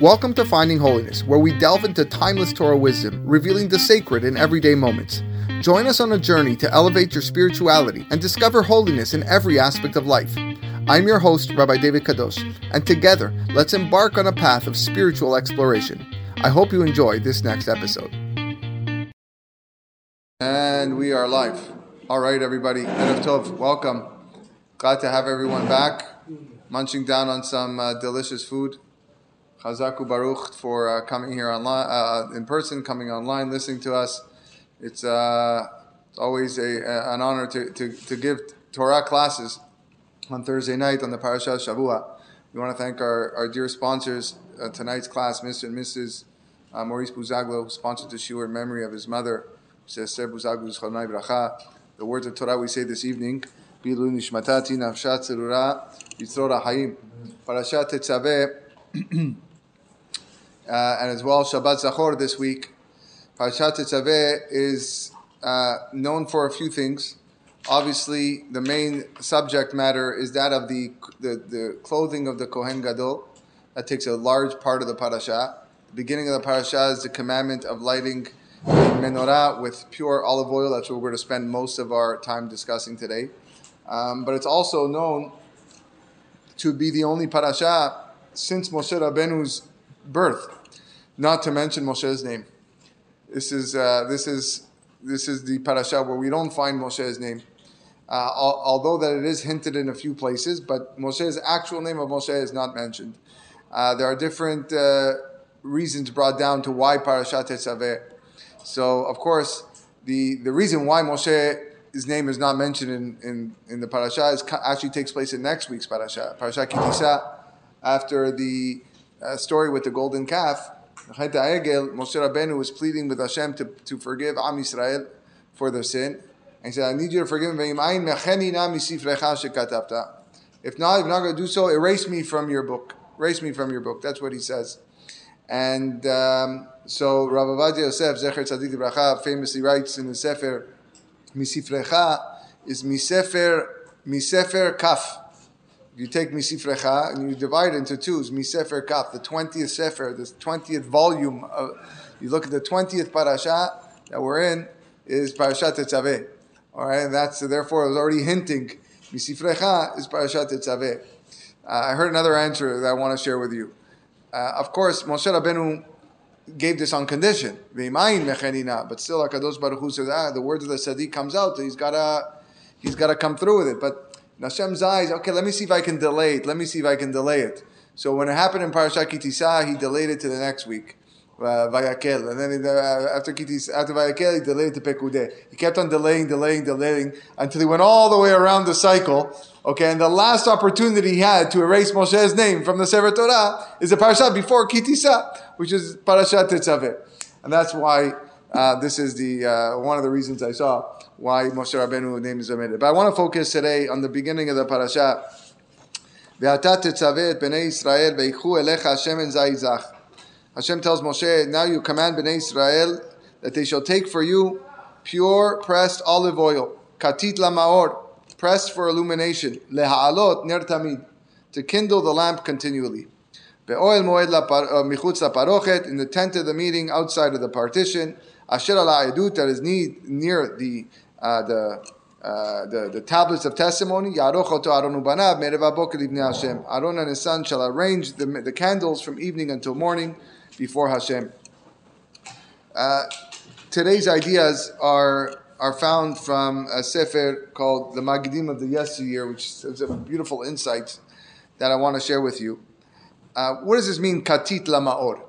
Welcome to Finding Holiness, where we delve into timeless Torah wisdom, revealing the sacred in everyday moments. Join us on a journey to elevate your spirituality and discover holiness in every aspect of life. I'm your host, Rabbi David Kadosh, and together, let's embark on a path of spiritual exploration. I hope you enjoy this next episode. And we are live. All right, everybody. Erev Tov, welcome. Glad to have everyone back, munching down on some uh, delicious food. Chazaku Baruch for uh, coming here online, uh, in person, coming online, listening to us. It's, uh, it's always a, an honor to, to, to give Torah classes on Thursday night on the Parashat Shavua. We want to thank our, our dear sponsors. Uh, tonight's class, Mr. and Mrs. Uh, Maurice Buzaglo, who sponsored the shiur in memory of his mother, Esther Buzaglo. The words of Torah we say this evening, Bilu Nishmatati Nafshat Zerura Yitzrora Hayim. Parashat Tetzaveh, uh, and as well Shabbat Zachor this week. Parashat Tetzaveh is uh, known for a few things. Obviously, the main subject matter is that of the, the, the clothing of the Kohen Gadol. That takes a large part of the parasha. The beginning of the parasha is the commandment of lighting the menorah with pure olive oil. That's what we're going to spend most of our time discussing today. Um, but it's also known to be the only parasha since Moshe Rabbeinu's birth, not to mention Moshe's name. This is uh, this is this is the parasha where we don't find Moshe's name, uh, al- although that it is hinted in a few places. But Moshe's actual name of Moshe is not mentioned. Uh, there are different uh, reasons brought down to why parashat Tetzaveh. So, of course, the the reason why Moshe his name is not mentioned in, in, in the parasha is actually takes place in next week's parasha, parasha Kitisa, after the uh, story with the golden calf. Moshe Rabbeinu was pleading with Hashem to, to forgive Am Yisrael for their sin. And he said, I need you to forgive me. If not, if you're not going to do so, erase me from your book. Erase me from your book. That's what he says. And um, so Rav Ovadia Yosef, Zecher Tzadik Bracha, famously writes in the Sefer, Misifrecha is Misefer, Misefer Kaf. You take Misifrecha and you divide it into twos, Misefer Kaf, the 20th Sefer, the 20th volume. Of, you look at the 20th parasha that we're in, is Parashat Tetzaveh. All right, and that's, therefore, I was already hinting, Misifrecha is Parashat Tetzaveh. Uh, I heard another answer that I want to share with you. Uh, of course, Moshe Rabbeinu gave this on condition, but still, Hakadosh Baruch Hu says, ah, the words of the Sadiq comes out, he's gotta, he's gotta come through with it. But Hashem's eyes, okay, let me see if I can delay it. Let me see if I can delay it. So when it happened in Parashat Kitisa, he delayed it to the next week. Uh, Vayakel, and then uh, after Kitis, after Vayakel, he delayed to Pekudeh. He kept on delaying, delaying, delaying until he went all the way around the cycle. Okay, and the last opportunity he had to erase Moshe's name from the Sefer Torah is the parasha before Kitisa, which is Parashat Tetzaveh, and that's why uh, this is the uh, one of the reasons I saw why Moshe Rabbeinu name is omitted. But I want to focus today on the beginning of the parasha. Hashem tells Moshe, now you command bnei Israel that they shall take for you pure pressed olive oil, katit lamaor, pressed for illumination, leha'alot ner tamid, to kindle the lamp continually. Be'oil moed michutz parochet, in the tent of the meeting outside of the partition, asher ala edut, that is near the uh, the uh, the, the tablets of testimony. Yaroch oto Aaron ubanav Hashem. And his son shall arrange the, the candles from evening until morning before Hashem. Uh, today's ideas are are found from a sefer called the Magidim of the Yesteryear, which is a beautiful insight that I want to share with you. Uh, what does this mean, katit lamaor?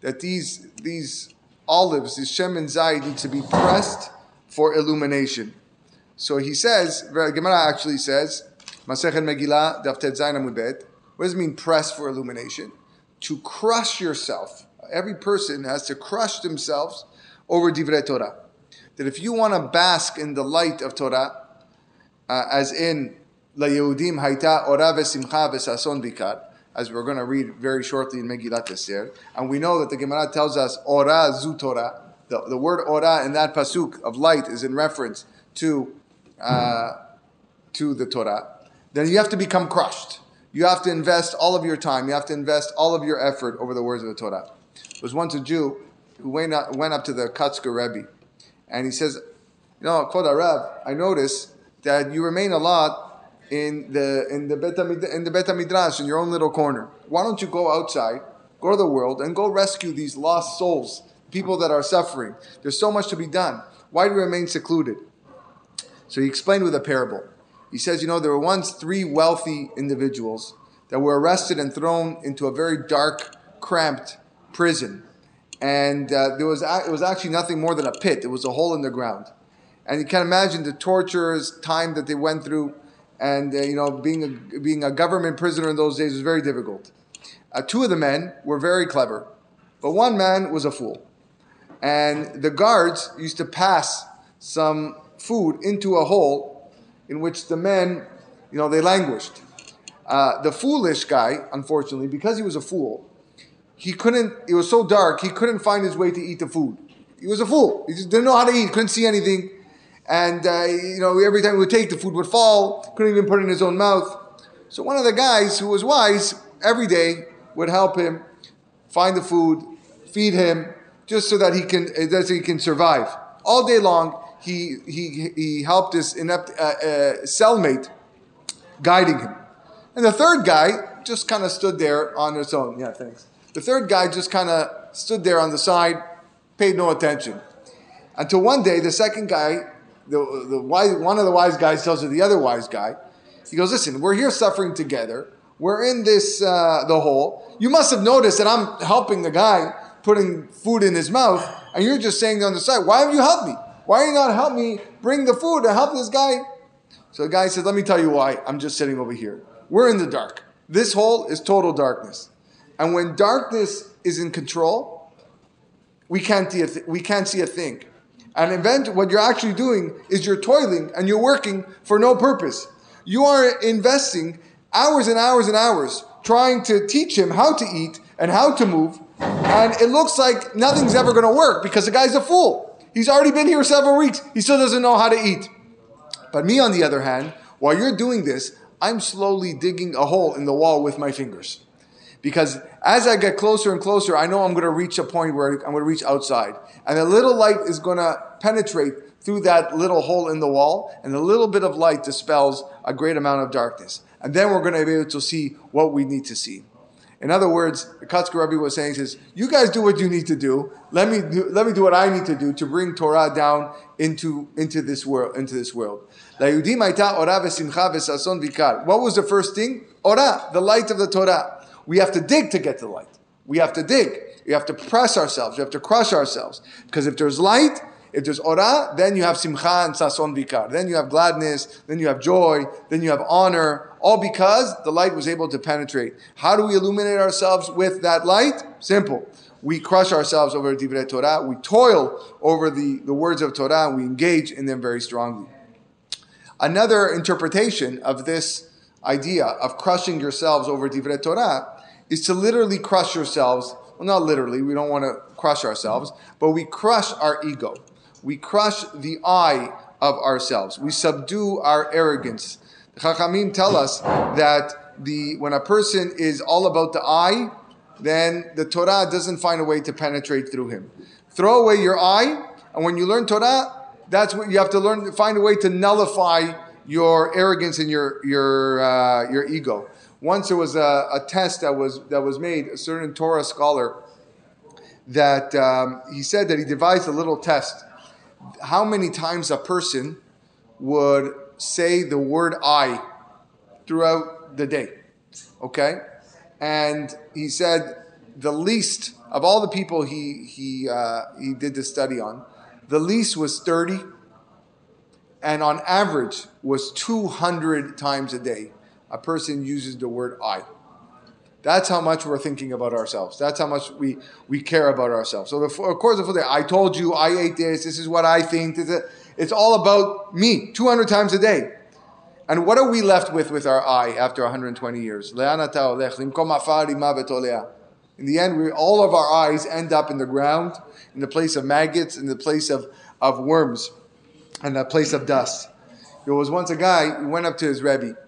That these these olives, these shem and zayid, need to be pressed for illumination. So he says, Gemara actually says, Masechet Megillah, Daf Zayin Amud Bet. What does it mean, press for illumination? To crush yourself. Every person has to crush themselves over Divrei Torah. That if you want to bask in the light of Torah, uh, as in La Yehudim Haita Ora Vesimcha Vesason Bikar, as we're going to read very shortly in Megillat Esther, and we know that the Gemara tells us Ora Zu Torah. The, the word Ora in that pasuk of light is in reference to uh, to the Torah. Then you have to become crushed. You have to invest all of your time. You have to invest all of your effort over the words of the Torah. There was once a Jew who went up, went up to the Kotzker Rebbe, and he says, "You know, Kvod Arav, I notice that you remain a lot in the in the Bet in the Bet Midrash in your own little corner. Why don't you go outside, go to the world, and go rescue these lost souls, people that are suffering? There's so much to be done. Why do you remain secluded?" So he explained with a parable. He says, you know, there were once three wealthy individuals that were arrested and thrown into a very dark, cramped prison. And uh, there was, it was actually nothing more than a pit. It was a hole in the ground. And you can imagine the tortures, time that they went through. And, uh, you know, being a, being a government prisoner in those days was very difficult. Uh, two of the men were very clever, but one man was a fool. And the guards used to pass some food into a hole in which the men, you know, they languished. Uh, the foolish guy, unfortunately, because he was a fool, he couldn't, it was so dark, he couldn't find his way to eat the food. He was a fool. He just didn't know how to eat, couldn't see anything. And, uh, you know, every time he would take, the food would fall, couldn't even put it in his own mouth. So one of the guys who was wise, every day would help him find the food, feed him, just so that he can, uh, that he can survive. All day long, he, he, he helped his inept uh, uh, cellmate guiding him. And the third guy just kind of stood there on his own. Yeah, thanks. The third guy just kind of stood there on the side, paid no attention. Until one day, the second guy, the, the wise, one of the wise guys tells the other wise guy, he goes, listen, we're here suffering together. We're in this, uh, the hole. You must have noticed that I'm helping the guy putting food in his mouth, and you're just saying on the side, why have you helped me? Why are you not help me bring the food to help this guy? So the guy says, Let me tell you why. I'm just sitting over here. We're in the dark. This hole is total darkness. And when darkness is in control, we can't see a, th- we can't see a thing. And event, what you're actually doing is you're toiling and you're working for no purpose. You are investing hours and hours and hours trying to teach him how to eat and how to move. And it looks like nothing's ever going to work because the guy's a fool. He's already been here several weeks. He still doesn't know how to eat. But me, on the other hand, while you're doing this, I'm slowly digging a hole in the wall with my fingers. Because as I get closer and closer, I know I'm going to reach a point where I'm going to reach outside. And a little light is going to penetrate through that little hole in the wall, and a little bit of light dispels a great amount of darkness. And then we're going to be able to see what we need to see. In other words, the Rebbe was saying, says, you guys do what you need to do. Let me do, let me do what I need to do to bring Torah down into, into this world, into this world. What was the first thing? Ora, the light of the Torah. We have to dig to get the light. We have to dig. We have to press ourselves. We have to crush ourselves. Because if there's light, if there's ora, then you have simcha and sason vikar. Then you have gladness, then you have joy, then you have honor, all because the light was able to penetrate. How do we illuminate ourselves with that light? Simple. We crush ourselves over Divrei Torah, we toil over the, the words of Torah, we engage in them very strongly. Another interpretation of this idea of crushing yourselves over Divrei Torah is to literally crush yourselves. Well, not literally, we don't want to crush ourselves, but we crush our ego we crush the I of ourselves. We subdue our arrogance. The Chachamim tell us that the when a person is all about the I, then the Torah doesn't find a way to penetrate through him. Throw away your I, and when you learn Torah, that's what you have to learn. Find a way to nullify your arrogance and your your uh, your ego. Once there was a, a, test that was that was made. A certain Torah scholar that um, he said that he devised a little test how many times a person would say the word I throughout the day. Okay? And he said the least of all the people he, he, uh, he did the study on, the least was 30, and on average was 200 times a day. A person uses the word I. That's how much we're thinking about ourselves. That's how much we, we care about ourselves. So, the, of course, the I told you, I ate this, this is what I think. It's all about me 200 times a day. And what are we left with with our I after 120 years? In the end, we, all of our eyes end up in the ground, in the place of maggots, in the place of, of worms, and the place of dust. There was once a guy who went up to his Rebbe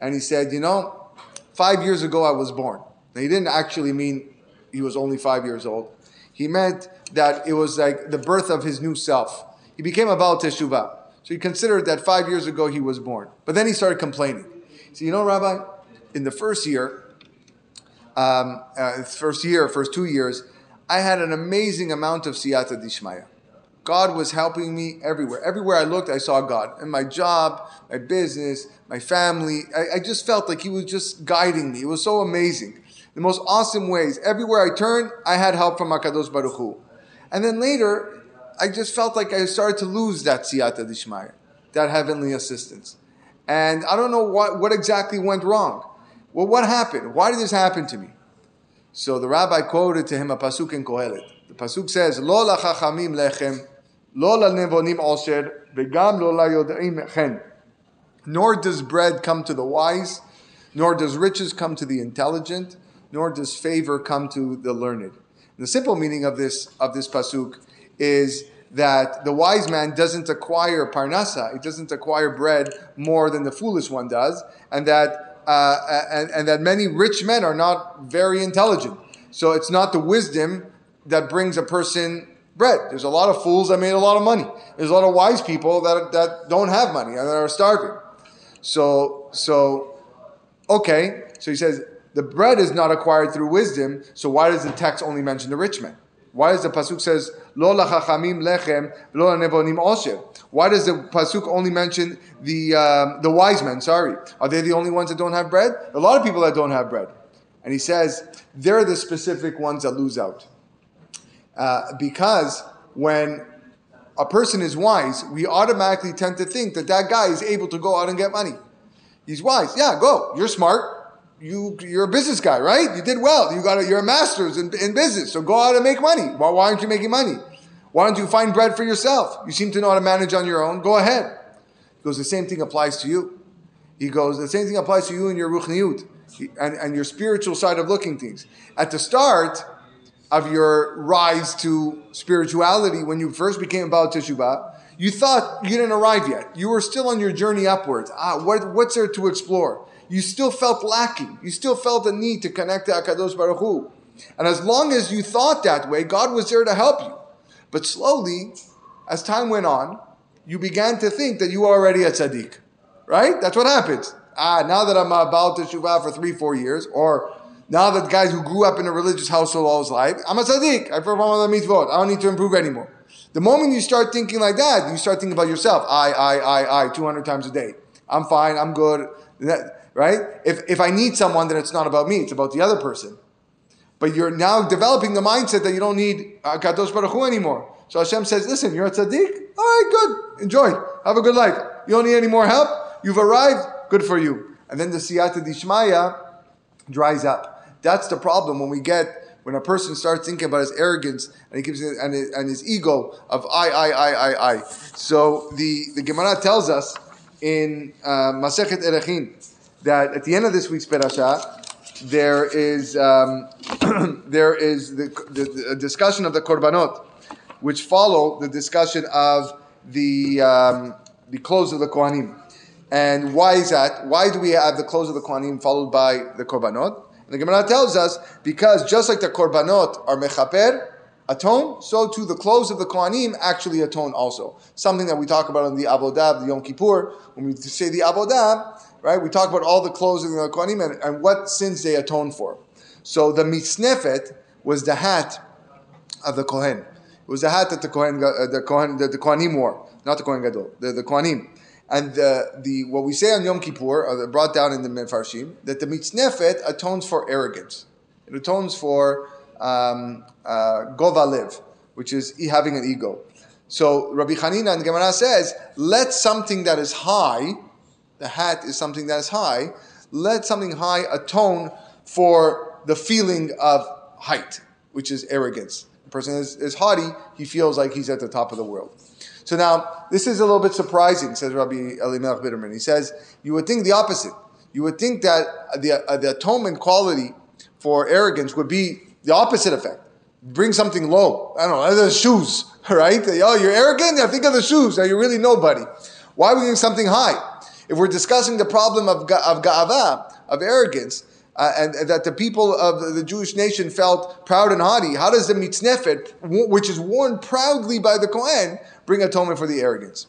and he said, You know, five years ago I was born. Now, he didn't actually mean he was only five years old. He meant that it was like the birth of his new self. He became a Baal Teshuvah. So he considered that five years ago he was born. But then he started complaining. He said, You know, Rabbi, in the first year, um, uh, first year, first two years, I had an amazing amount of siyata dishmaya. God was helping me everywhere. Everywhere I looked, I saw God. In my job, my business, my family, I, I just felt like He was just guiding me. It was so amazing. The most awesome ways. Everywhere I turned, I had help from Akadosh Baruch Hu. And then later, I just felt like I started to lose that siyata dishmaya, that heavenly assistance. And I don't know what, what exactly went wrong. Well, what happened? Why did this happen to me? So the rabbi quoted to him a pasuk in Kohelet. The pasuk says, "Lo lachachamim lechem, lo nevonim osher, v'gam lo layod'im chen." Nor does bread come to the wise, nor does riches come to the intelligent, nor does favor come to the learned. The simple meaning of this of this pasuk is that the wise man doesn't acquire parnasa, it doesn't acquire bread more than the foolish one does, and that uh, and, and that many rich men are not very intelligent. So it's not the wisdom that brings a person bread. There's a lot of fools that made a lot of money. There's a lot of wise people that, that don't have money and that are starving. So, so, okay. So he says, the bread is not acquired through wisdom. So why does the text only mention the rich man? Why does the pasuk says lo lachachamim lechem lo nevonim osher? Why does the pasuk only mention the um, the wise men? Sorry, are they the only ones that don't have bread? A lot of people that don't have bread, and he says they're the specific ones that lose out uh, because when a person is wise, we automatically tend to think that that guy is able to go out and get money. He's wise. Yeah, go. You're smart you you're a business guy, right? You did well. You got a, you're a master's in, in business, so go out and make money. Why, why aren't you making money? Why don't you find bread for yourself? You seem to know how to manage on your own. Go ahead. He goes, the same thing applies to you. He goes, the same thing applies to you and your ruchniut and, and your spiritual side of looking things. At the start of your rise to spirituality, when you first became about Teshuvah, you thought you didn't arrive yet. You were still on your journey upwards. Ah, what, what's there to explore? you still felt lacking. You still felt the need to connect to Akadosh Baruch Hu. And as long as you thought that way, God was there to help you. But slowly, as time went on, you began to think that you were already a tzaddik. Right? That's what happens. Ah, now that I'm about to shuvah for three, four years, or now that guys who grew up in a religious household all his life, I'm a tzaddik. I perform all the mitzvot. I don't need to improve anymore. The moment you start thinking like that, you start thinking about yourself. I, I, I, I, 200 times a day. I'm fine. I'm good. That, right? If, if I need someone, then it's not about me, it's about the other person. But you're now developing the mindset that you don't need Kadosh Baruch anymore. So Hashem says, listen, you're a tzaddik? All right, good. Enjoy. Have a good life. You don't need any more help? You've arrived? Good for you. And then the siyata dishmaya dries up. That's the problem when we get when a person starts thinking about his arrogance and he and his, and his ego of I, I, I, I, I. So the, the Gemara tells us in uh, Masechet Erechin, that at the end of this week's parasha, there is um, there is the, the, the, discussion of the korbanot, which follow the discussion of the um, the clothes of the kohanim. And why is that? Why do we have the clothes of the kohanim followed by the korbanot? And the Gemara tells us because just like the korbanot are mechaper, atone, so too the clothes of the kohanim actually atone also. Something that we talk about in the avodah, the Yom Kippur, when we say the avodah, right? We talk about all the clothes of the Kohanim and, and, what sins they atone for. So the mitznefet was the hat of the Kohen. It was the hat that the Kohen, uh, the Kohen, the, the Kohanim wore, not the Kohen Gadol, the, the Kohanim. And the, the what we say on Yom Kippur, uh, brought down in the Mefarshim, that the mitznefet atones for arrogance. It atones for um, uh, which is having an ego. So Rabbi Hanina and Gemara says, let something that is high the hat is something that is high, let something high atone for the feeling of height, which is arrogance. The person is, is haughty, he feels like he's at the top of the world. So now, this is a little bit surprising, says Rabbi Elimelech Biderman. He says, you would think the opposite. You would think that the, uh, the atonement quality for arrogance would be the opposite effect. Bring something low. I don't know, the shoes, right? Oh, you're arrogant? Yeah, think of the shoes. Now you're really nobody. Why are we doing something high? If we're discussing the problem of, of ga'ava, of arrogance, uh, and, and that the people of the, Jewish nation felt proud and haughty. How does the mitznefet, which is worn proudly by the Kohen, bring atonement for the arrogance?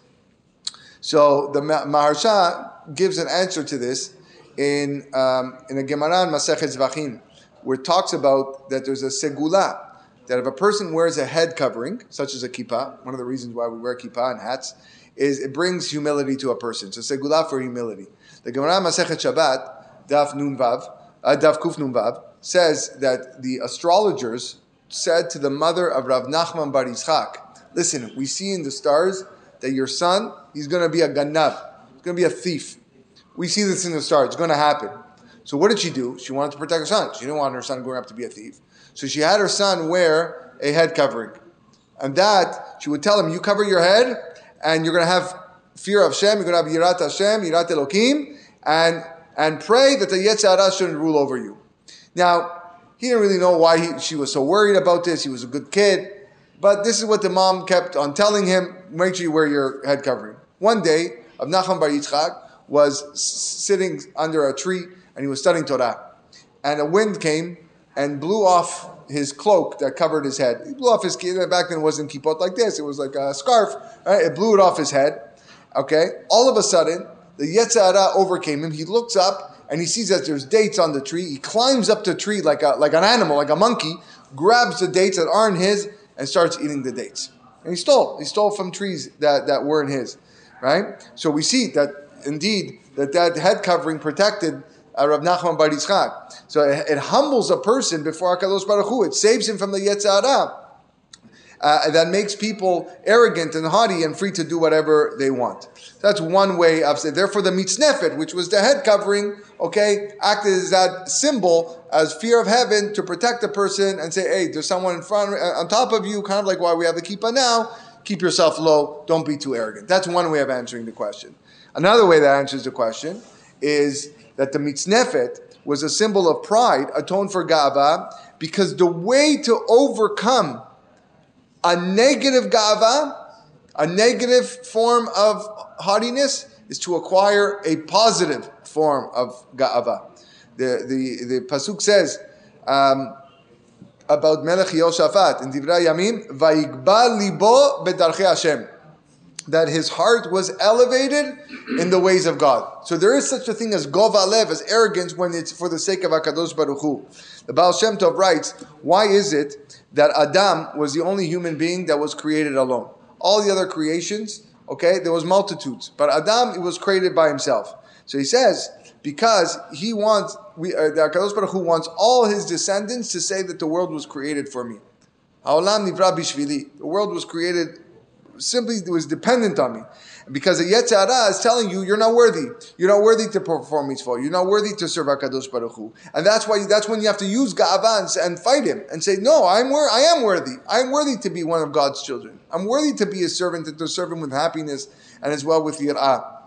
So the Ma- Maharsha gives an answer to this in um, in a Gemara in Masechet Zvachim, where it talks about that there's a segula that if a person wears a head covering, such as a kippah, one of the reasons why we wear kippah and hats, is it brings humility to a person. So segula for humility. The Gemara Masechet Shabbat, Daf Nun Vav, uh, Daf says that the astrologers said to the mother of Rav Nachman Bar Yitzchak, listen, we see in the stars that your son, he's going to be a ganav, he's going to be a thief. We see this in the stars, it's going to happen. So what did she do? She wanted to protect her son. She didn't want her son growing up to be a thief. So she had her son wear a head covering. And that, she would tell him, you cover your head, and you're going to have fear of Hashem, you're going to have Yirat Hashem, Yirat Elokim, and, and pray that the Yetzer Hara shouldn't rule over you. Now, he didn't really know why he, she was so worried about this. He was a good kid. But this is what the mom kept on telling him, make sure you wear your head covering. One day, Rav Nachman Bar Yitzchak was sitting under a tree and he was studying Torah. And a wind came and blew off his cloak that covered his head. He blew off his back then it wasn't kippot like this. It was like a scarf. Right? It blew it off his head. Okay. All of a sudden, the Yetzer Hara overcame him. He looks up and he sees that there's dates on the tree. He climbs up the tree like a like an animal, like a monkey, grabs the dates that aren't his, and starts eating the dates. And he stole. He stole from trees that, that weren't his. Right? So we see that indeed that that head covering protected uh, Rav Nachman Bar Yitzchak. So it, it humbles a person before Hakadosh Baruch Hu. It saves him from the Yetzer Hara. Uh, that makes people arrogant and haughty and free to do whatever they want. That's one way of saying. Therefore, the mitznefet, which was the head covering, okay, acted as that symbol as fear of heaven to protect the person and say, hey, there's someone in front, uh, on top of you, kind of like why we have the kippah now. Keep yourself low. Don't be too arrogant. That's one way of answering the question. Another way that answers the question is that the mitznefet was a symbol of pride, atoned for gava, because the way to overcome a negative gava, a negative form of haughtiness, is to acquire a positive form of gava. The, the, the Pasuk says um, about Melech Yoshafat in Divrei Yamim, libo bedarchei Hashem. That his heart was elevated in the ways of God. So there is such a thing as govalev, as arrogance, when it's for the sake of Hakadosh Baruch Hu. The Baal Shem Tov writes, why is it that Adam was the only human being that was created alone? All the other creations, okay, there was multitudes, but Adam was created by himself. So he says, because he wants, we, uh, the Baruch Hu wants all his descendants to say that the world was created for me. Nivra bishvili. The world was created simply was dependent on me. Because the Yetzer Hara is telling you you're not worthy. You're not worthy to perform mitzvah. You're not worthy to serve Hakadosh Baruch Hu. And that's why that's when you have to use Ga'ava and, fight him and say, no, I'm wor- I am worthy. I'm worthy to be one of God's children. I'm worthy to be a servant and to serve him with happiness and as well with Yir'ah.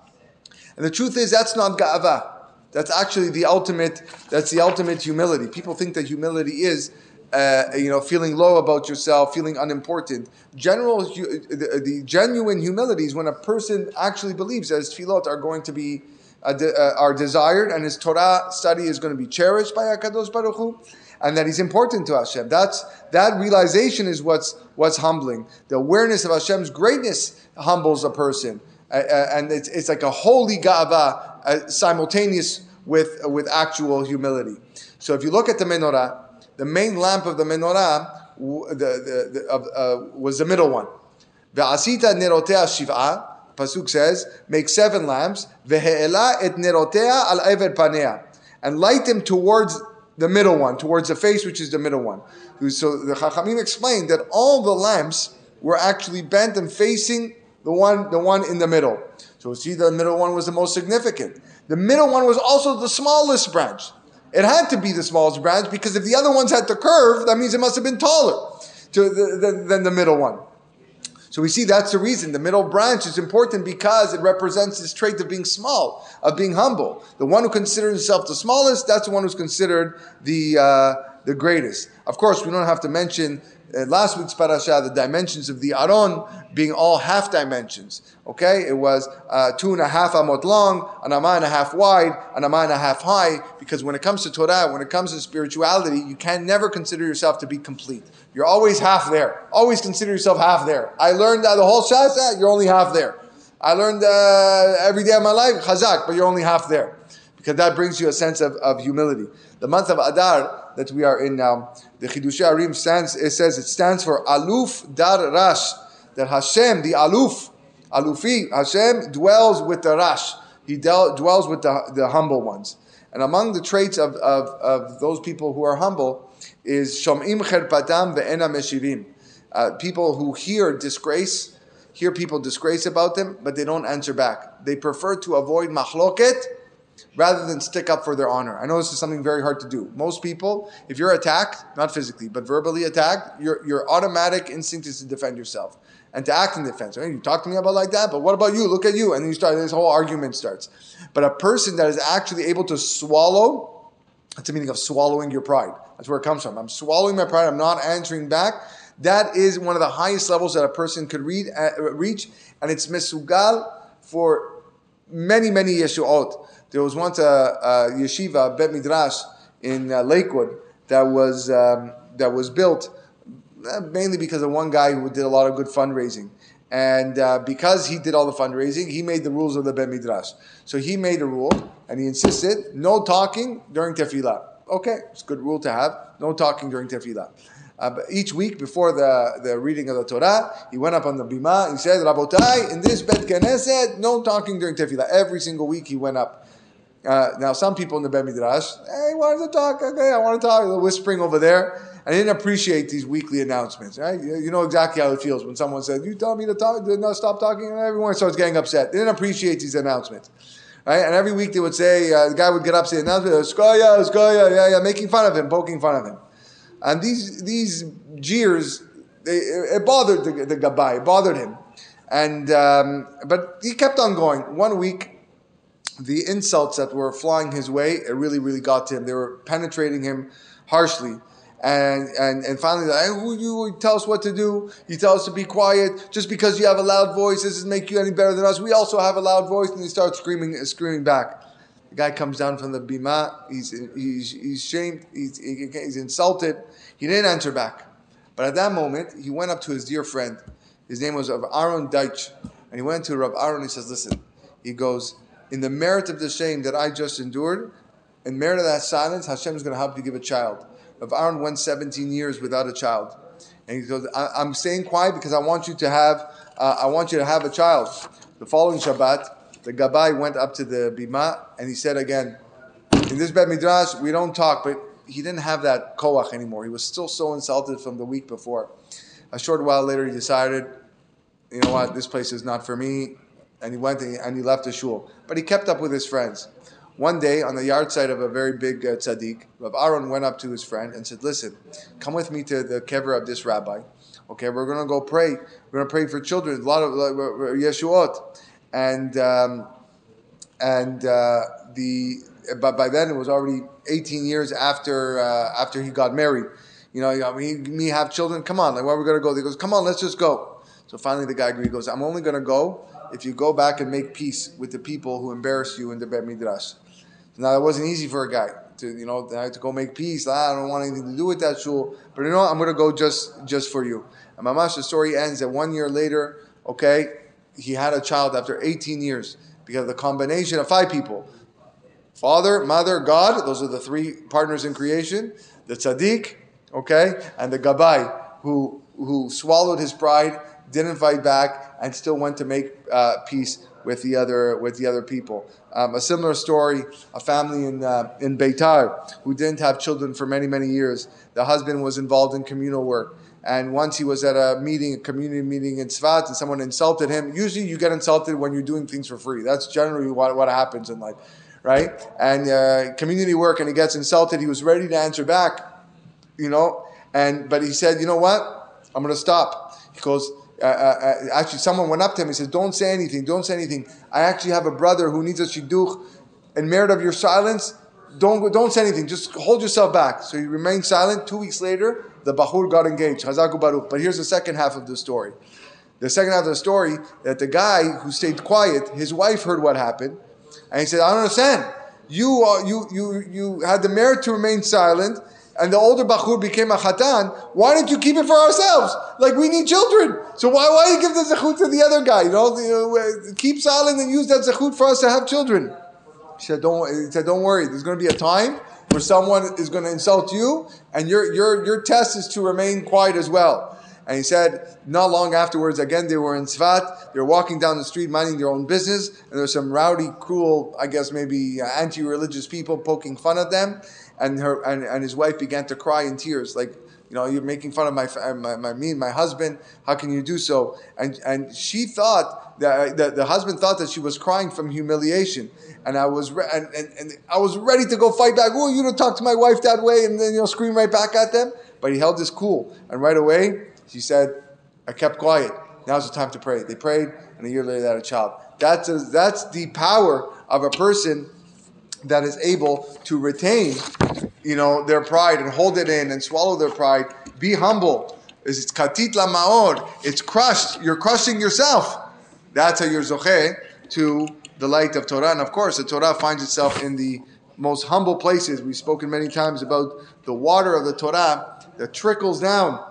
And the truth is that's not Ga'ava. That's actually the ultimate. That's the ultimate humility. People think that humility is uh, you know, feeling low about yourself, feeling unimportant. General, the, the, genuine humility is when a person actually believes that his tefillot are going to be uh, de, uh, are desired, and his Torah study is going to be cherished by Hakadosh Baruch Hu, and that he's important to Hashem. That's that realization is what's what's humbling. The awareness of Hashem's greatness humbles a person, and it's, it's like a holy gava uh, simultaneous with with actual humility. So if you look at the menorah the main lamp of the menorah the, the, the, uh, was the middle one. Ve'asita nerotea shiv'a, Pasuk says, make seven lamps, ve'e'ela et nerotea al ever panea, and light them towards the middle one, towards the face, which is the middle one. So the Chachamim explained that all the lamps were actually bent and facing the one, the one in the middle. So see, the middle one was the most significant. The middle one was also the smallest branch. It had to be the smallest branch because if the other ones had the curve, that means it must have been taller to the, than, than the middle one. So we see that's the reason. The middle branch is important because it represents this trait of being small, of being humble. The one who considers himself the smallest, that's the one who's considered the, uh, the greatest. Of course, we don't have to mention uh, last week's parasha, the dimensions of the Aron being all half dimensions. Okay, it was uh, two and a half amot long, an amah and a half wide, an amah and a half high. Because when it comes to Torah, when it comes to spirituality, you can never consider yourself to be complete. You're always half there. Always consider yourself half there. I learned uh, the whole shas, you're only half there. I learned uh, every day of my life chazak, but you're only half there because that brings you a sense of, of humility. The month of Adar that we are in now, the Chidushei HaRim stands, it says it stands for Aluf Dar Rash, that Hashem, the Aluf, Alufi, Hashem dwells with the Rash. He del- dwells with the, the humble ones. And among the traits of, of, of those people who are humble is Shom'im Cherpatam Ve'ena Meshivim. Uh, people who hear disgrace, hear people disgrace about them, but they don't answer back. They prefer to avoid machloket rather than stick up for their honor. I know this is something very hard to do. Most people, if you're attacked, not physically, but verbally attacked, your, your automatic instinct is to defend yourself and to act in defense. Right? You talk to me about like that, but what about you? Look at you. And then you start, this whole argument starts. But a person that is actually able to swallow, that's the meaning of swallowing your pride. That's where it comes from. I'm swallowing my pride, I'm not answering back. That is one of the highest levels that a person could read, uh, reach, and it's mesugal for many, many yeshuot. There was once a, a yeshiva, Bet Midrash, in uh, Lakewood that was um, that was built uh, mainly because of one guy who did a lot of good fundraising. And uh, because he did all the fundraising, he made the rules of the Bet Midrash. So he made a rule, and he insisted no talking during tefillah. Okay, it's a good rule to have. No talking during tefillah. Uh, but each week before the, the reading of the Torah, he went up on the bima. He said, "Rabotai, in this Bet Knesset, no talking during tefillah." Every single week he went up. Uh, now, some people in the Bet Midrash, hey, wanted to talk. Okay, I want to talk. The whispering over there. I didn't appreciate these weekly announcements. Right? You, you know exactly how it feels when someone says, "You tell me to talk, no, stop talking," and everyone starts getting upset. They didn't appreciate these announcements. Right? And every week they would say, uh, the guy would get up, say announcement, Skoya, Skoya, yeah, yeah, making fun of him, poking fun of him. And these these jeers, they, it bothered the, the Gabbai, it bothered him. And um, but he kept on going. One week, the insults that were flying his way, it really, really got to him. They were penetrating him harshly. And, and, and finally, who you tell us what to do? You tell us to be quiet. Just because you have a loud voice doesn't make you any better than us. We also have a loud voice. And he starts screaming, screaming back. The guy comes down from the bima. He's, he's, he's shamed. He's, he's insulted. He didn't answer back. But at that moment, he went up to his dear friend. His name was Aaron Deitch. And he went to Rav Aaron. He says, listen, he goes, in the merit of the shame that I just endured, in merit of that silence, Hashem is going to help you give a child. Rav Aaron went 17 years without a child. And he goes, I, am staying quiet because I want you to have, uh, I want you to have a child. The following Shabbat, the Gabbai went up to the Bima and he said again, in this Bet Midrash, we don't talk, but he didn't have that koach anymore. He was still so insulted from the week before. A short while later, he decided, you know what, this place is not for me. And he went and he left the shul. But he kept up with his friends. One day, on the yahrzeit of a very big uh, tzaddik, Rav Aaron went up to his friend and said, Listen, come with me to the kever of this rabbi. Okay, we're going to go pray. We're going to pray for children, a lot of uh, Yeshuot. And, um, and uh, the, but by then it was already 18 years after, uh, after he got married. You know, I mean, me have children, come on, like, where are we going to go? He goes, come on, let's just go. So finally the guy agreed. He goes, I'm only going to go if you go back and make peace with the people who embarrass you in the Bet Midrash. Now it wasn't easy for a guy to you know to go make peace. Ah, I don't want anything to do with that shul, but you know I'm going to go just just for you. And Mamash, the story ends that one year later, okay, he had a child after 18 years because of the combination of five people: father, mother, God. Those are the three partners in creation. The tzaddik, okay, and the gabai who who swallowed his pride, didn't fight back, and still went to make uh, peace with the other with the other people. Um, a similar story: a family in uh, in Beitar who didn't have children for many many years. The husband was involved in communal work, and once he was at a meeting, a community meeting in Tzfat, and someone insulted him. Usually, you get insulted when you're doing things for free. That's generally what what happens in life, right? And uh, community work, and he gets insulted. He was ready to answer back, you know, and but he said, you know what? I'm going to stop. He goes, uh, uh, uh, actually, someone went up to him and says, Don't say anything, don't say anything. I actually have a brother who needs a shidduch. In merit of your silence, don't don't say anything. Just hold yourself back. So he remained silent. Two weeks later, the Bahur got engaged. Chazaku Baruch. But here's the second half of the story. The second half of the story that the guy who stayed quiet, his wife heard what happened, and he said, "I don't understand. You uh, you you you had the merit to remain silent." And the older Bahur became a Khatan, why didn't you keep it for ourselves? Like we need children. So why, why you give the zechut to the other guy? You know, keep silent and use that zechut for us to have children. He said, don't, he said, don't worry. There's going to be a time where someone is going to insult you, and your, your, your test is to remain quiet as well. And he said, not long afterwards, again, they were in Tzfat. They were walking down the street, minding their own business, and there were some rowdy, cruel, I guess maybe uh, anti-religious people poking fun at them. And her and, and his wife began to cry in tears, like, you know, you're making fun of my, my, my me and my husband. How can you do so? And and she thought that, uh, that the husband thought that she was crying from humiliation. And I was re- and, and, and I was ready to go fight back. Oh, you don't talk to my wife that way, and then you know scream right back at them. But he held his cool, and right away she said, "I kept quiet. Now's the time to pray." They prayed, and a year later they had a child. That's a, that's the power of a person that is able to retain, you know, their pride and hold it in and swallow their pride. Be humble. It's katit la maor. It's crushed. You're crushing yourself. That's how you're zoche to the light of Torah. And of course, the Torah finds itself in the most humble places. We've spoken many times about the water of the Torah that trickles down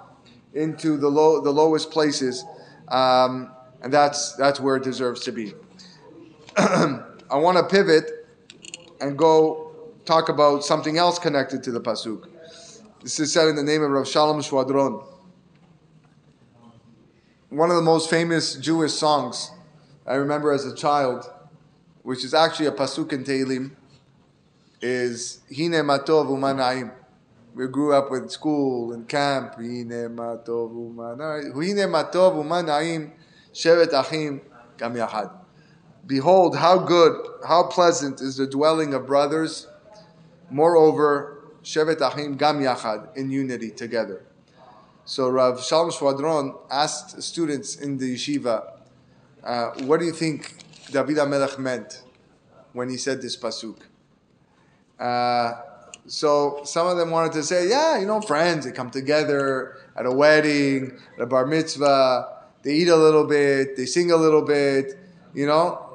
into the low, the lowest places, um, and that's that's where it deserves to be. I want to pivot and go talk about something else connected to the pasuk. This is said in the name of Rav Shalom Shvadron. One of the most famous Jewish songs I remember as a child, which is actually a pasuk in Tehillim, is Hine Matov Umanaim. We grew up with school and camp. Hine Matov Umanaim. Hine Matov Umanaim Shevet Achim Gam Yachad. Behold, how good, how pleasant is the dwelling of brothers. Moreover, Shevet Achim Gam Yachad, in unity together. So Rav Shalom Shvadron asked students in the yeshiva, uh, what do you think David HaMelech meant when he said this pasuk? Uh, so some of them wanted to say, yeah, you know, friends, they come together at a wedding, at a bar mitzvah, they eat a little bit, they sing a little bit, you know.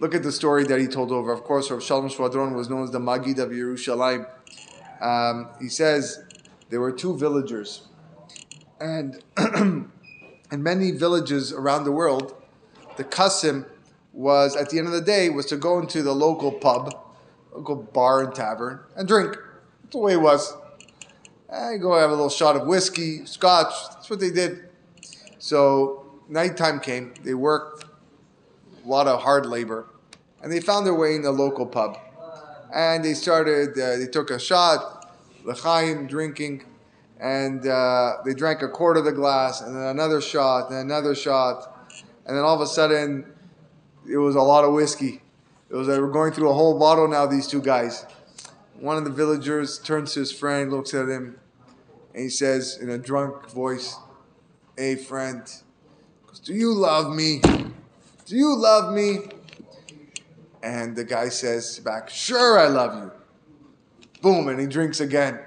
Look at the story that he told over. Of course, Rav Shalom Shvadron was known as the Magid of Yerushalayim. Um, he says there were two villagers, and in many villages around the world, the custom was at the end of the day was to go into the local pub, local bar and tavern, and drink. That's the way it was. And go have a little shot of whiskey, scotch. That's what they did. So nighttime came. They worked a lot of hard labor, and they found their way in the local pub. And they started. Uh, they took a shot, l'chaim, drinking, and uh, they drank a quarter of the glass, and then another shot, and another shot, and then all of a sudden, it was a lot of whiskey. It was they were going through a whole bottle now. These two guys. One of the villagers turns to his friend, looks at him, and he says in a drunk voice, "Hey, friend." Do you love me? Do you love me? And the guy says back, Sure, I love you. Boom, and he drinks again.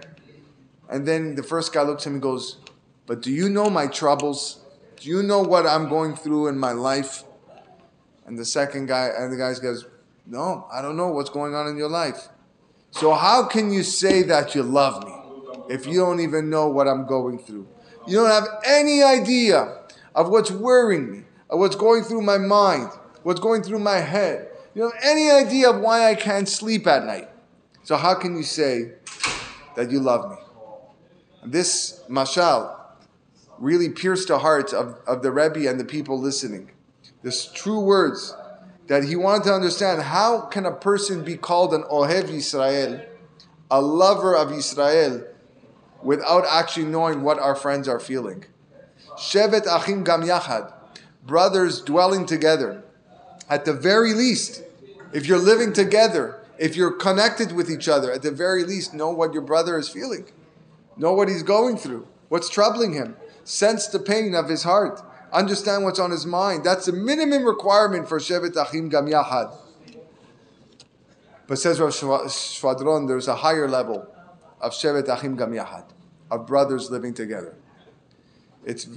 And then the first guy looks at him and goes, But do you know my troubles? Do you know what I'm going through in my life? And the second guy, and the guy goes, No, I don't know what's going on in your life. So how can you say that you love me if you don't even know what I'm going through? You don't have any idea of what's worrying me, of what's going through my mind, what's going through my head. You don't have any idea of why I can't sleep at night. So how can you say that you love me? And this mashal really pierced the hearts of, of the Rebbe and the people listening. This true words that he wanted to understand how can a person be called an Ohev Yisrael, a lover of Israel, without actually knowing what our friends are feeling. Shevet Achim Gam Yachad, brothers dwelling together. At the very least, if you're living together, if you're connected with each other, at the very least, know what your brother is feeling. Know what he's going through, what's troubling him. Sense the pain of his heart. Understand what's on his mind. That's the minimum requirement for Shevet Achim Gam Yachad. But says Rav Shva- Shvadron, there's a higher level of Shevet Achim Gam Yahad, of brothers living together. It's,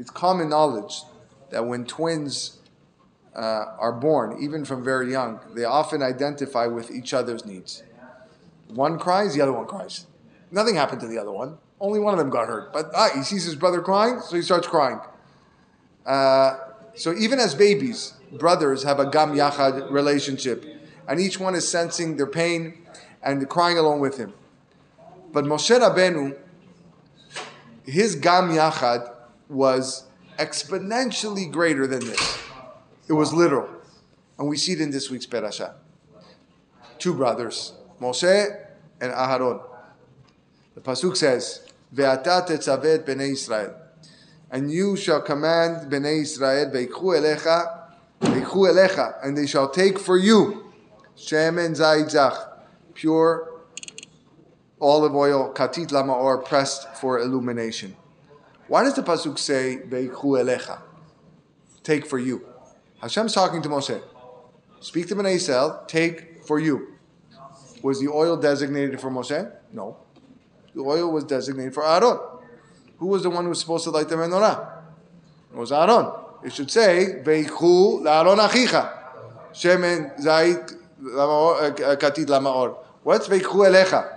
it's common knowledge that when twins uh, are born, even from very young, they often identify with each other's needs. One cries, the other one cries. Nothing happened to the other one. Only one of them got hurt. But ah, he sees his brother crying, so he starts crying. Uh, so even as babies, brothers have a gam yachad relationship, and each one is sensing their pain and crying along with him. But Moshe Rabbeinu, his gam yachad was exponentially greater than this. It was literal, and we see it in this week's parasha. Two brothers, Moshe and Aharon. The pasuk says, "Ve'ata tetzaveh bnei Israel." and you shall command Bnei Israel, veikhu elecha, veikhu elecha, and they shall take for you shemen zaytzach, pure olive oil, katit lamaor, pressed for illumination. Why does the pasuk say veikhu elecha? Take for you. Hashem's talking to Moshe. Speak to Bnei Israel, take for you. Was the oil designated for Moshe? No. The oil was designated for Aaron. Who was the one who was supposed to light the menorah? It was Aaron. It should say, Veichu la'aron achicha. Shemen zait katit lamaor. What's Veichu elecha?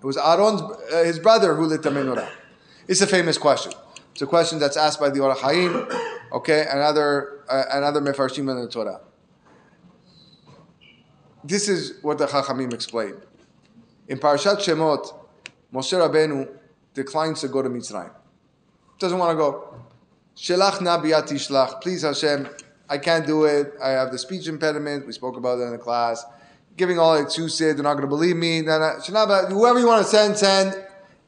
It was Aaron's, uh, his brother who lit the menorah. It's a famous question. It's a question that's asked by the Or HaChaim, okay, another, uh, another Mefarshim in the Torah. This is what the Chachamim explained. In Parashat Shemot, Moshe Rabbeinu declines to go to Mitzrayim. Doesn't want to go. Shelach na shlach. Please Hashem, I can't do it. I have the speech impediment. We spoke about that in the class. Giving all excuses. They're not going to believe me. Whoever you want to send, send.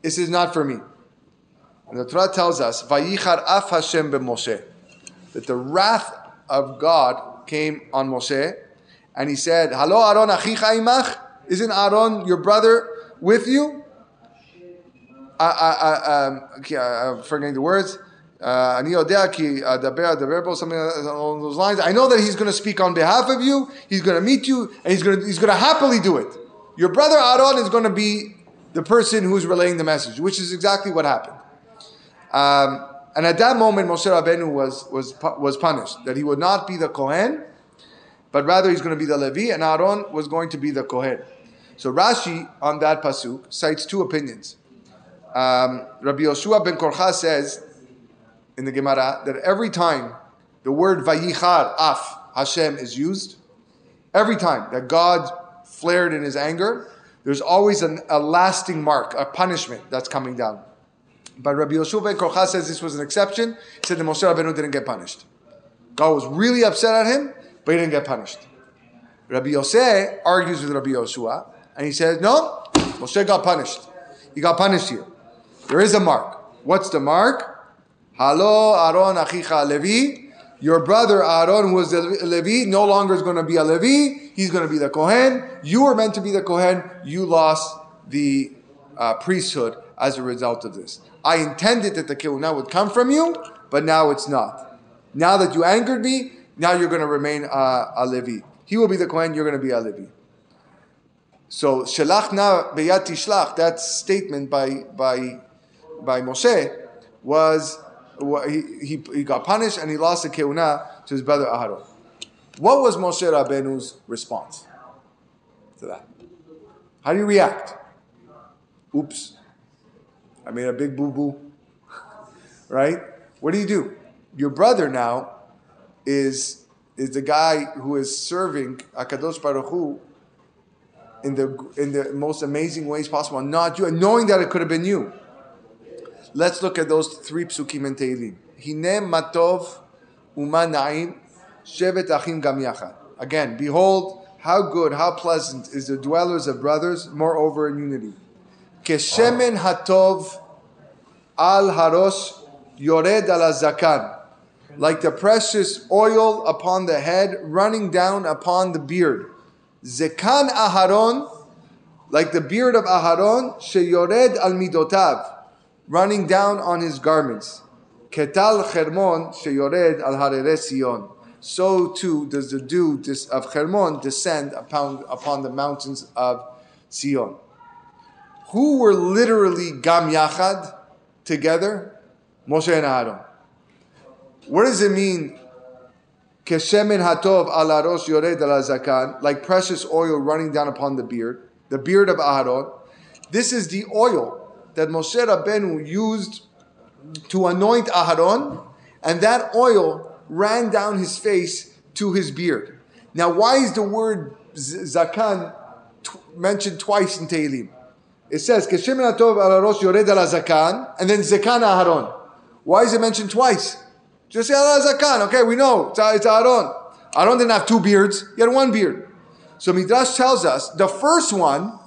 This is not for me. And the Torah tells us, Vayichar af Hashem Moshe, that the wrath of God came on Moshe, and he said, Halo, Aaron achicha imach? Isn't Aaron your brother with you? I, I, um, I'm forgetting the words. Uh, something along those lines. I know that he's going to speak on behalf of you. He's going to meet you, and he's going to he's going to happily do it. Your brother Aaron is going to be the person who's relaying the message, which is exactly what happened. Um, and at that moment, Moshe Rabbeinu was was was punished that he would not be the Kohen, but rather he's going to be the Levi, and Aaron was going to be the Kohen. So Rashi on that pasuk cites two opinions. Um, Rabbi Yoshua ben Korcha says in the Gemara that every time the word Vayichar Af Hashem is used, every time that God flared in his anger, there's always an, a lasting mark, a punishment that's coming down. But Rabbi Yoshua ben Korcha says this was an exception. He said that Moshe Rabbeinu didn't get punished. God was really upset at him, but he didn't get punished. Rabbi Yosef argues with Rabbi Yoshua, and he says, no, Moshe got punished. He got punished here. There is a mark. What's the mark? Halo Aaron Achicha Levi. Your brother Aaron, who was a Levi, no longer is going to be a Levi. He's going to be the Kohen. You were meant to be the Kohen. You lost the uh, priesthood as a result of this. I intended that the Kehuna would come from you, but now it's not. Now that you angered me, now you're going to remain uh, a Levi. He will be the Kohen, you're going to be a Levi. So, Shelach na beyat tishlach, that statement by, by by Moshe was he, he, he got punished and he lost the kehuna to his brother Aharon. What was Moshe Rabbeinu's response to that? How do you react? Oops, I made a big boo boo. right? What do you do? Your brother now is is the guy who is serving Akadosh Baruch in the in the most amazing ways possible, not you, and knowing that it could have been you. Let's look at those three psukim in Tehillim. Hine matov uma na'im shevet achim gam yachad. Again, behold how good, how pleasant is the dwellers of brothers, moreover in unity. Keshemen hatov al harosh yored. Like the precious oil upon the head, running down upon the beard. Zekan Aharon, like the beard of Aharon, sheyored al midotav running down on his garments. Ketal Chermon sheyored al harere Sion, so too does the dew of Hermon descend upon, upon the mountains of Sion. Who were literally Gam Yachad together? Moshe and Aaron. What does it mean? Keshemen hatov ala rosh yored zakan, like precious oil running down upon the beard, the beard of Aaron. This is the oil that Moshe Rabbeinu used to anoint Aaron, and that oil ran down his face to his beard. Now, why is the word zakan t- mentioned twice in Tehillim? It says, Keshemen hatov ala rosh yored ala zakan, and then zakan Aaron. Why is it mentioned twice? Just say Ala Zakan. Okay, we know. It's, Aaron. Aaron didn't have two beards. He had one beard. So Midrash tells us the first one,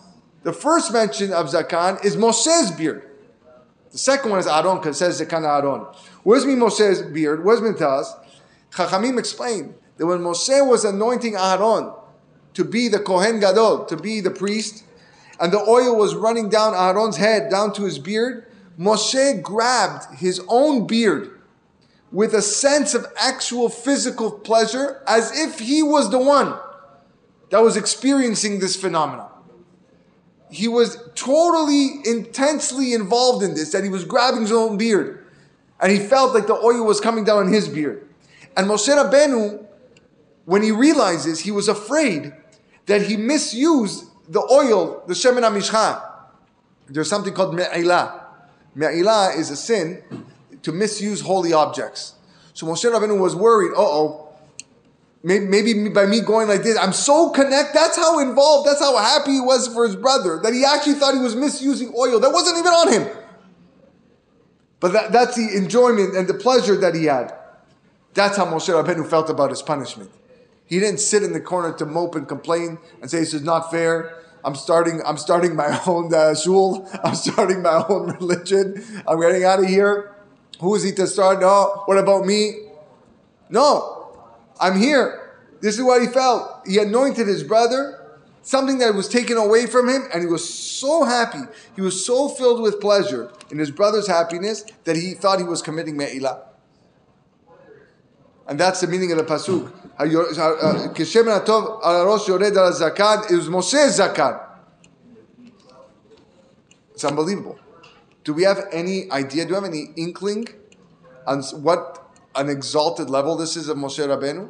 the first mention of Zakan is Moshe's beard. The second one is Aaron because it says Zakan Aaron. What does mean Moshe's beard? Tell us? Chachamim explained that when Moshe was anointing Aaron to be the Kohen Gadol, to be the priest, and the oil was running down Aaron's head, down to his beard, Moshe grabbed his own beard with a sense of actual physical pleasure as if he was the one that was experiencing this phenomenon. He was totally, intensely involved in this, that he was grabbing his own beard. And he felt like the oil was coming down on his beard. And Moshe Rabbeinu, when he realizes, he was afraid that he misused the oil, the Shemen HaMishcha. There's something called Me'ilah. Me'ilah is a sin to misuse holy objects. So Moshe Rabbeinu was worried, uh oh, maybe, maybe by me going like this, I'm so connected. That's how involved, that's how happy he was for his brother, that he actually thought he was misusing oil. That wasn't even on him. But that, that's the enjoyment and the pleasure that he had. That's how Moshe Rabbeinu felt about his punishment. He didn't sit in the corner to mope and complain and say this is not fair. I'm starting. I'm starting my own uh, shul. I'm starting my own religion. I'm getting out of here. Who is he to start? No. What about me? No. I'm here. This is what he felt. He anointed his brother, something that was taken away from him, and he was so happy. He was so filled with pleasure in his brother's happiness that he thought he was committing me'ilah. And that's the meaning of the pasuk. Kishem atov yored al zakan. It was Moshe's zakan. It's unbelievable. Do we have any idea? Do we have any inkling on what an exalted level this is of Moshe Rabbeinu?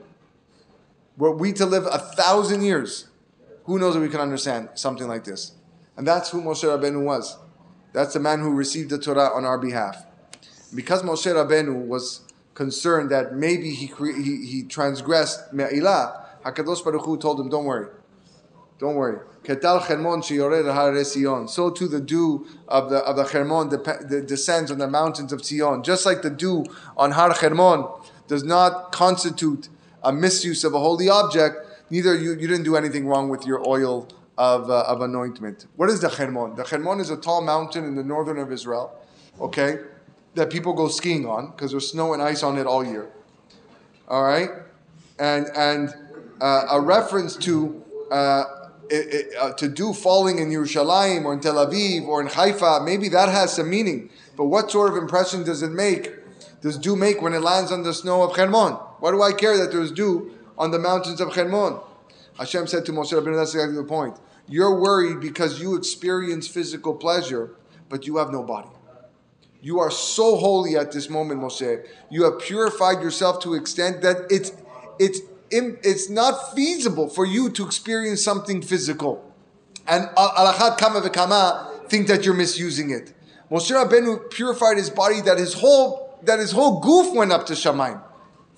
Were we to live a thousand years, who knows if we can understand something like this? And that's who Moshe Rabbeinu was. That's the man who received the Torah on our behalf. Because Moshe Rabbeinu was concerned that maybe he, he, he transgressed Me'ilah, HaKadosh Baruch Hu told him, don't worry. Don't worry. So too the dew of the of the Hermon descends on the mountains of Sion. Just like the dew on Har Hermon does not constitute a misuse of a holy object, neither you, you didn't do anything wrong with your oil of, uh, of anointment. What is the Hermon? The Hermon is a tall mountain in the northern of Israel, okay, that people go skiing on because there's snow and ice on it all year. All right? And, and uh, a reference to uh, it, it, uh, to do falling in Yerushalayim or in Tel Aviv or in Haifa, maybe that has some meaning. But what sort of impression does it make? Does dew make when it lands on the snow of Hermon? Why do I care that there's dew on the mountains of Hermon? Hashem said to Moshe Rabbeinu, that's exactly the point. You're worried because you experience physical pleasure, but you have no body. You are so holy at this moment, Moshe. You have purified yourself to extent that it's it's it's not feasible for you to experience something physical. And alachat kama v'kama think that you're misusing it. Moshe Rabbeinu purified his body that his whole that his whole goof went up to Shamayim.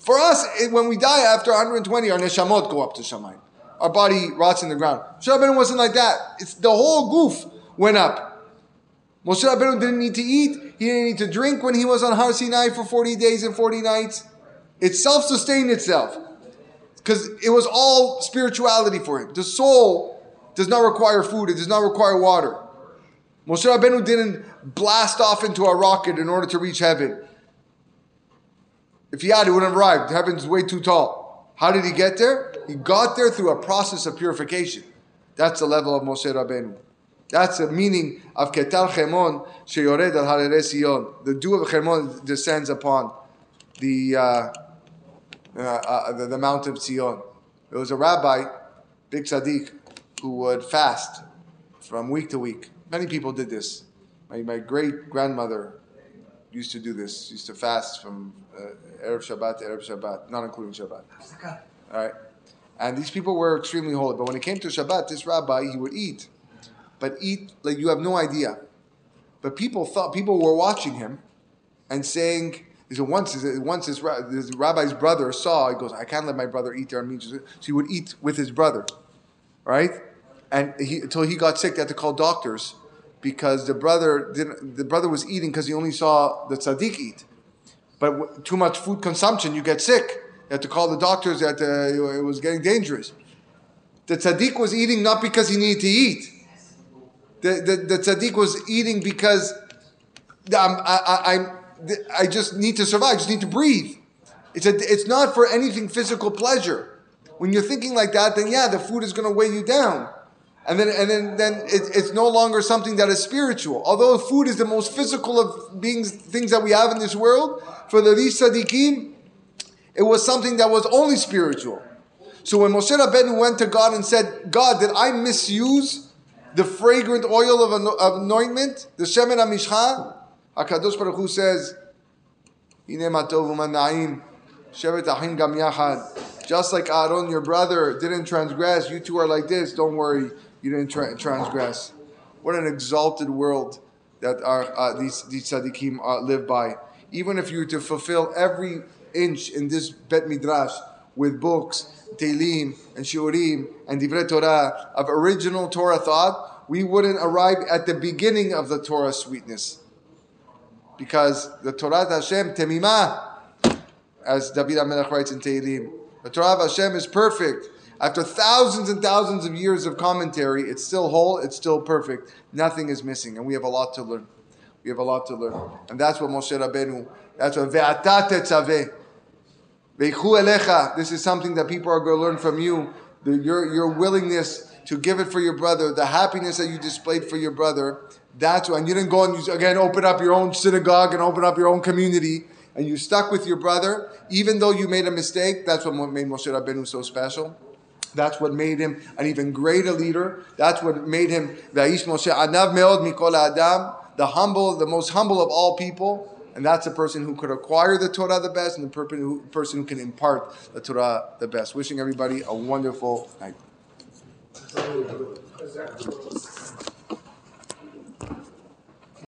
For us, it, when we die after 120, our neshamot go up to Shamayim. Our body rots in the ground. Moshe Rabbeinu wasn't like that. It's the whole goof went up. Moshe Rabbeinu didn't need to eat. He didn't need to drink when he was on Har Sinai for 40 days and 40 nights. It self-sustained itself because it was all spirituality for him. The soul does not require food, it does not require water. Moshe Rabbeinu didn't blast off into a rocket in order to reach heaven. If he had, he wouldn't have arrived. Heaven's way too tall. How did he get there? He got there through a process of purification. That's the level of Moshe Rabbeinu. That's the meaning of Ketal Chermon Sheyored al Sion. The dew of Chermon descends upon the uh, uh, uh, the, the Mount of Zion. There was a rabbi, big tzaddik, who would fast from week to week. Many people did this. My, my great grandmother used to do this. She used to fast from uh, erev Shabbat to erev Shabbat, not including Shabbat. All right, and these people were extremely holy. But when it came to Shabbat, this rabbi he would eat, but eat like you have no idea. But people thought people were watching him, and saying. Said once, once his, his rabbi's brother saw, he goes, I can't let my brother eat there. So he would eat with his brother, right? And he, until he got sick, they had to call doctors because the brother didn't. The brother was eating because he only saw the tzaddik eat. But too much food consumption, you get sick. You had to call the doctors that uh, it was getting dangerous. The tzaddik was eating not because he needed to eat. The, the, the tzaddik was eating because um, I'm, I, I, I just need to survive. I just need to breathe. It's, a, it's not for anything physical pleasure. When you're thinking like that, then yeah, the food is going to weigh you down and then and then then it, it's no longer something that is spiritual. Although food is the most physical of beings, things that we have in this world, for the Rish Sadiqim, it was something that was only spiritual. So when Moshe Rabbeinu went to God and said, "God, did I misuse the fragrant oil of, anointment, the shemen amishcha?" Hakadosh Baruch Hu says, "Ine matov u'mana'im, shevet achim gam yachad." Just like Aaron, your brother, didn't transgress, you two are like this. Don't worry you didn't tra- transgress. What an exalted world that our, uh, these, these tzaddikim uh, live by. Even if you were to fulfill every inch in this Bet Midrash with books, Tehillim and Shiurim and Divrei Torah of original Torah thought, we wouldn't arrive at the beginning of the Torah sweetness. Because the Torah Hashem temimah, as David HaMelech writes in Tehillim, the Torah of Hashem is perfect. After thousands and thousands of years of commentary, it's still whole, it's still perfect. Nothing is missing, and we have a lot to learn. We have a lot to learn. And that's what Moshe Rabbeinu, that's what Ve'ata tetzaveh. Elecha. This is something that people are going to learn from you. The, your, your willingness to give it for your brother, the happiness that you displayed for your brother. That's why. And you didn't go and you, again open up your own synagogue and open up your own community. And you stuck with your brother, even though you made a mistake. That's what made Moshe Rabbeinu so special. That's what made him an even greater leader. That's what made him Moshe Anav Meod Mikol Adam, the humble, the most humble of all people. And that's the person who could acquire the Torah the best and the person who can impart the Torah the best. Wishing everybody a wonderful night.